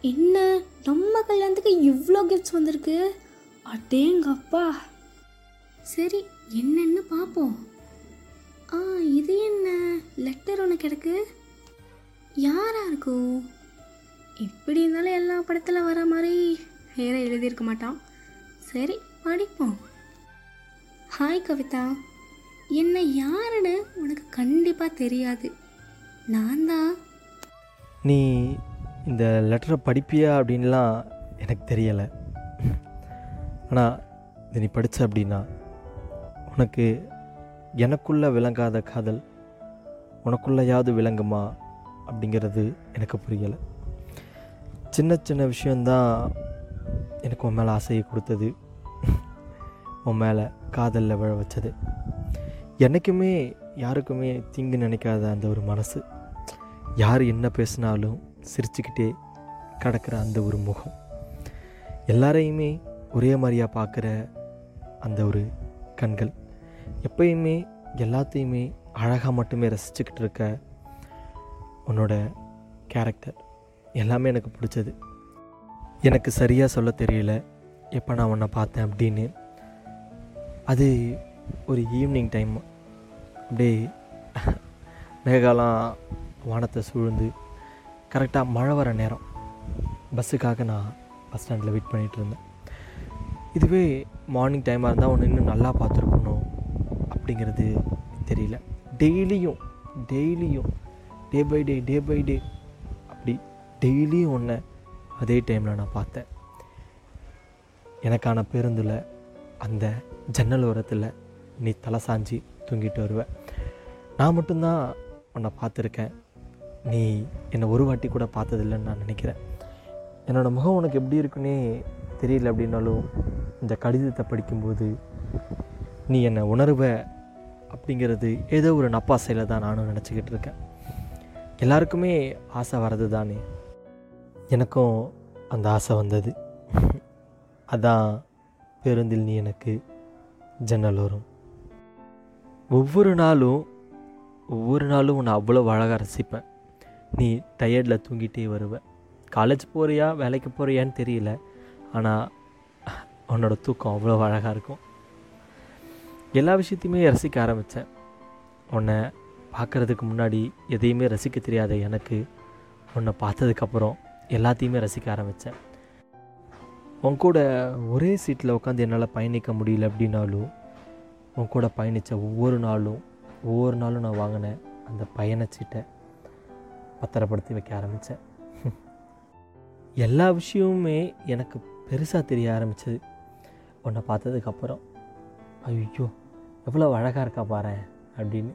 என்ன? நம்ம கல்யாணத்துக்கு இவ்வளோ கிஃப்ட்ஸ் வந்திருக்கு? அடேங்கப்பா. சரி என்னன்னு பார்ப்போம் ஆ இது என்ன? லெட்டர் ஒன்று கிடக்கு. யாரா இருக்கும்? எப்படி இருந்தாலும் எல்லா படத்தில் வர மாதிரி வேற எழுதியிருக்க மாட்டான். சரி படிப்போம். ஹாய் கவிதா. என்ன யாருன்னு உனக்கு கண்டிப்பாக தெரியாது. நான் தான். நீ இந்த லெட்டரை படிப்பியா அப்படின்லாம் எனக்கு தெரியலை. ஆனால் இது நீ படித்த அப்படின்னா உனக்கு எனக்குள்ளே விளங்காத காதல் உனக்குள்ளையாவது விளங்குமா அப்படிங்கிறது எனக்கு புரியலை. சின்ன சின்ன விஷயந்தான் எனக்கு உன் மேலே ஆசையை கொடுத்தது. உன் மேலே காதலில் விழ வச்சது. என்றைக்குமே யாருக்குமே தீங்கு நினைக்காத அந்த ஒரு மனசு. யார் என்ன பேசினாலும் சிரிச்சுக்கிட்டே கிடக்கிற அந்த ஒரு முகம். எல்லாரையுமே ஒரே மாதிரியாக பார்க்குற அந்த ஒரு கண்கள். எப்பயுமே எல்லாத்தையுமே அழகாக மட்டுமே ரசிச்சுக்கிட்டு இருக்க உன்னோட கேரக்டர் எல்லாமே எனக்கு பிடிச்சது. எனக்கு சரியாக சொல்ல தெரியல. எப்போ நான் உன்னை பார்த்தேன் அப்படின்னு. அது ஒரு ஈவினிங் டைம் அப்படியே மேகாலாம் வானத்தை சூழ்ந்து கரெக்டாக மழை வர நேரம். பஸ்ஸுக்காக நான் பஸ் ஸ்டாண்டில் வெயிட் பண்ணிகிட்டு இருந்தேன். இதுவே மார்னிங் டைமாக இருந்தால் ஒன்று இன்னும் நல்லா பார்த்துருக்கணும் அப்படிங்கிறது தெரியல. டெய்லியும் டெய்லியும் day by day day by day அப்படி டெய்லியும் ஒன்றை அதே டைமில் நான் பார்த்தேன். எனக்கான பேருந்தில் அந்த ஜன்னல் ஓரத்தில் நீ தலை சாஞ்சி தூங்கிட்டு வருவ. நான் மட்டும்தான் உன்னை பார்த்துருக்கேன். நீ என்னை ஒரு வாட்டி கூட பார்த்ததில்லைன்னு நான் நினைக்கிறேன். என்னோடய முகம் உனக்கு எப்படி இருக்குன்னே தெரியல அப்படின்னாலும் இந்த கடிதத்தை படிக்கும்போது நீ என்னை உணர்வ அப்படிங்கிறது ஏதோ ஒரு நப்பாசையில் தான் நானும் நினச்சிக்கிட்டு இருக்கேன். எல்லாருக்குமே ஆசை வர்றது தானே எனக்கும் அந்த ஆசை வந்தது. அதான் பேருந்தில் நீ எனக்கு ஜன்னல் வரும். ஒவ்வொரு நாளும் ஒவ்வொரு நாளும் உன்னை அவ்வளோ அழகாக ரசிப்பேன். நீ டயர்டில் தூங்கிட்டே வருவ. காலேஜ் போகிறியா வேலைக்கு போகிறியான்னு தெரியல. ஆனால் உன்னோட தூக்கம் அவ்வளோ அழகாக இருக்கும். எல்லா விஷயத்தையுமே ரசிக்க ஆரம்பித்தேன் உன்னை பார்க்குறதுக்கு முன்னாடி எதையுமே ரசிக்க தெரியாத எனக்கு உன்னை பார்த்ததுக்கப்புறம் எல்லாத்தையுமே ரசிக்க ஆரம்பித்தேன் உன் கூட ஒரே சீட்டில் உட்காந்து என்னால் பயணிக்க முடியல அப்படின்னாலும் உன் கூட பயணித்த ஒவ்வொரு நாளும் ஒவ்வொரு நாளும் நான் வாங்கினேன் அந்த பயணச்சீட்டை பத்திரப்படுத்தி வைக்க ஆரம்பித்தேன் எல்லா விஷயமுமே எனக்கு பெருசாக தெரிய ஆரம்பிச்சது. உன்னை பார்த்ததுக்கப்புறம் ஐயோ எவ்வளோ அழகாக இருக்கா பாரு அப்படின்னு.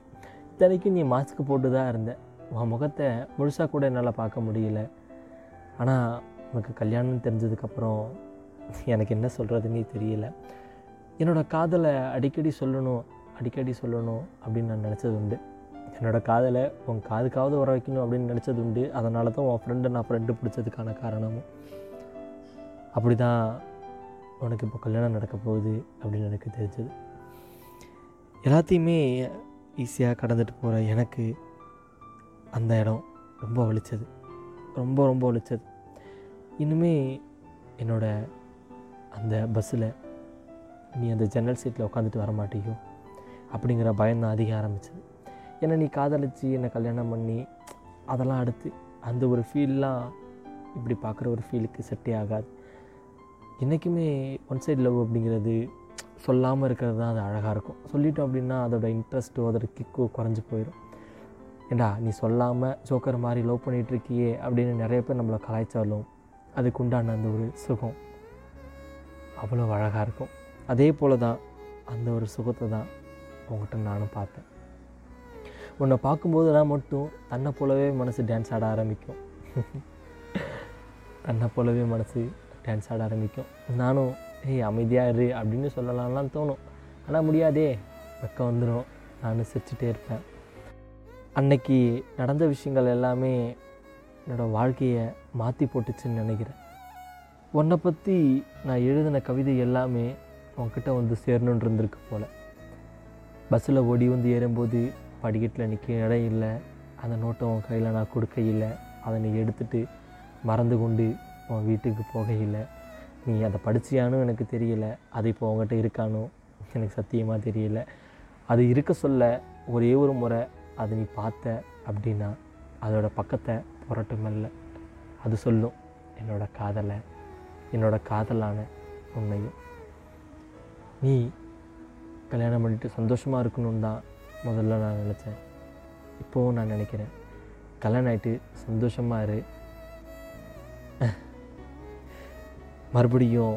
இத்தனைக்கும் நீ மாஸ்க் போட்டு தான் இருந்தேன் உன் முகத்தை முழுசாக கூட என்னால் பார்க்க முடியல. ஆனால் உனக்கு கல்யாணம் தெரிஞ்சதுக்கப்புறம் எனக்கு என்ன சொல்கிறதுனே தெரியல. என்னோடய காதலை அடிக்கடி சொல்லணும் அடிக்கடி சொல்லணும் அப்படின்னு நான் நினச்சது உண்டு. என்னோடய காதலை உன் காதுக்காவது வர வைக்கணும் அப்படின்னு நினச்சது உண்டு. அதனால தான் உன் ஃப்ரெண்டை நான் ஃப்ரெண்டு பிடிச்சதுக்கான காரணமும். அப்படி தான் உனக்கு இப்போ கல்யாணம் நடக்க போகுது அப்படின்னு எனக்கு தெரிஞ்சது. எல்லாத்தையுமே ஈஸியாக கடந்துட்டு போகிற எனக்கு அந்த இடம் ரொம்ப வலிச்சது. ரொம்ப ரொம்ப வலிச்சது. இன்னுமே என்னோட அந்த பஸ்ஸில் நீ அந்த ஜன்னல் சீட்டில் உட்காந்துட்டு வர மாட்டேயோ அப்படிங்கிற பயம் தான் அதிகம் ஆரம்பிச்சது. என்னை நீ காதலிச்சு என்னை கல்யாணம் பண்ணி? அதெல்லாம் அடுத்து அந்த ஒரு ஃபீல்லாம் இப்படி பார்க்குற ஒரு ஃபீலுக்கு செட்டே ஆகாது. என்றைக்குமே ஒன் சைடு லவ் அப்படிங்கிறது சொல்லாமல் இருக்கிறது தான் அது அழகாக இருக்கும். சொல்லிட்டோம் அப்படின்னா அதோட இன்ட்ரெஸ்ட்டோ அதோட கிக்கோ குறைஞ்சி போயிடும் ஏண்டா நீ சொல்லாமல் ஜோக்கர் மாதிரி லவ் பண்ணிகிட்ருக்கியே அப்படின்னு நிறைய பேர் நம்மளை கலாய்ச்சாலும் அதுக்கு உண்டான அந்த ஒரு சுகம் அவ்வளோ அழகாக இருக்கும். அதே போல் தான் அந்த ஒரு சுகத்தை தான் உங்கள்கிட்ட நானும் பார்த்தேன். உன்னை பார்க்கும்போது தான் மட்டும் தன்னை போலவே மனசு டான்ஸ் ஆட ஆரம்பிக்கும். தன்னை போலவே மனசு டான்ஸ் ஆட ஆரம்பிக்கும். நானும் ஏய் அமைதியாக இரு அப்படின்னு சொல்லலாம்லாம் தோணும். ஆனால் முடியாதே வெக்கம் வந்துடும் நான் சிரிச்சுட்டே இருப்பேன். அன்னைக்கு நடந்த விஷயங்கள் எல்லாமே என்னோடய வாழ்க்கையை மாற்றி போட்டுச்சுன்னு நினைக்கிறேன். உன்னை பற்றி நான் எழுதின கவிதை எல்லாமே உன்கிட்ட வந்து சேரணுன்னு இருந்திருக்கு போல். பஸ்ஸில் ஓடி வந்து ஏறும்போது படிக்கட்டில் நிற்க இடம் இல்லை. அந்த நோட்டை உன் கையில் நான் கொடுக்க இல்லை அதை நீ எடுத்துட்டு மறந்து கொண்டு உன் வீட்டுக்கு போகையில் நீ அதை படிச்சியானும் எனக்கு தெரியல. அது இப்போ உங்ககிட்ட இருக்கானோ? எனக்கு சத்தியமாக தெரியல. அது இருக்க சொல்ல ஒரே ஒரு முறை அதை நீ பார்த்த அப்படின்னா அதோட பக்கத்தை புரட்டுமல்ல அது சொல்லும் என்னோட காதலை என்னோட காதலான உண்மையும் நீ கல்யாணம் பண்ணிட்டு சந்தோஷமாக இருக்கணும் தான் முதல்ல நான் நினச்சேன். இப்போவும் நான் நினைக்கிறேன். கல்யாணம் ஆகிட்டு சந்தோஷமாக இரு. மறுபடியும்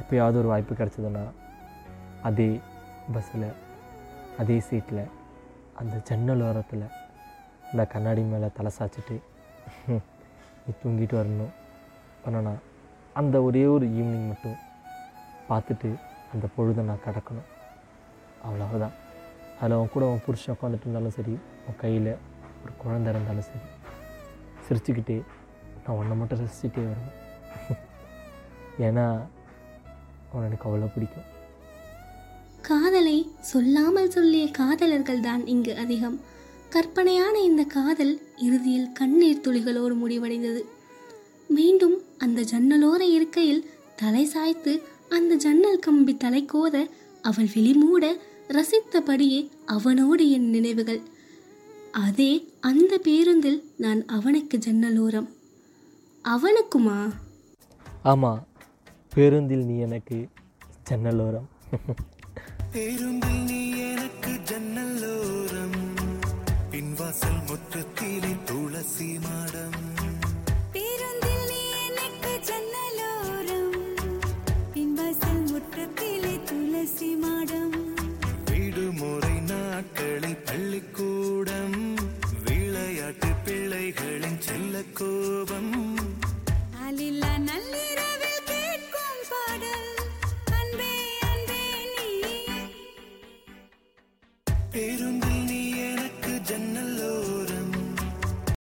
எப்போயாவது ஒரு வாய்ப்பு கிடச்சதுன்னா அதே பஸ்ஸில் அதே சீட்டில் அந்த ஜன்னல் ஓரத்தில் இந்த கண்ணாடி மேலே தலை சாய்ச்சிட்டு நீ தூங்கிட்டு வரணும். பண்ணனா அந்த ஒரே ஒரு ஈவினிங் மட்டும் பார்த்துட்டு அந்த பொழுதை நான் கடக்கணும். அவ்வளவுதான். அதில் அவன் கூட அவன் புருஷன் உட்காந்துட்டு இருந்தாலும் சரி உன் கையில் ஒரு குழந்தை இருந்தாலும் சரி சிரிச்சுக்கிட்டே நான் உன்னை மட்டும் ரசிச்சுட்டே வருவேன். ஏன்னா அவன் எனக்கு அவ்வளோ பிடிக்கும். காதலை சொல்லாமல் சொல்லிய காதலர்கள் தான் இங்கு அதிகம். கற்பனையான இந்த காதல் இறுதியில் கண்ணீர் துளிகளோடு முடிவடைந்தது. மீண்டும் அந்த ஜன்னலோர இருக்கையில் தலை சாய்த்து அந்த ஜன்னல் கம்பி தலை கோத அவள் விழிமூட ரசித்தபடியே அவனோடு என் நினைவுகள். அதே அந்த பேருந்தில் நான் அவனுக்கு ஜன்னலோரம். அவனுக்குமா? ஆமாம் பேருந்தில் நீ எனக்கு ஜன்னலோரம். பேருந்தில் நீ எனக்கு ஜன்னலோரம். பின்வாசல் முற்றத்திலே துளசி மாடம்.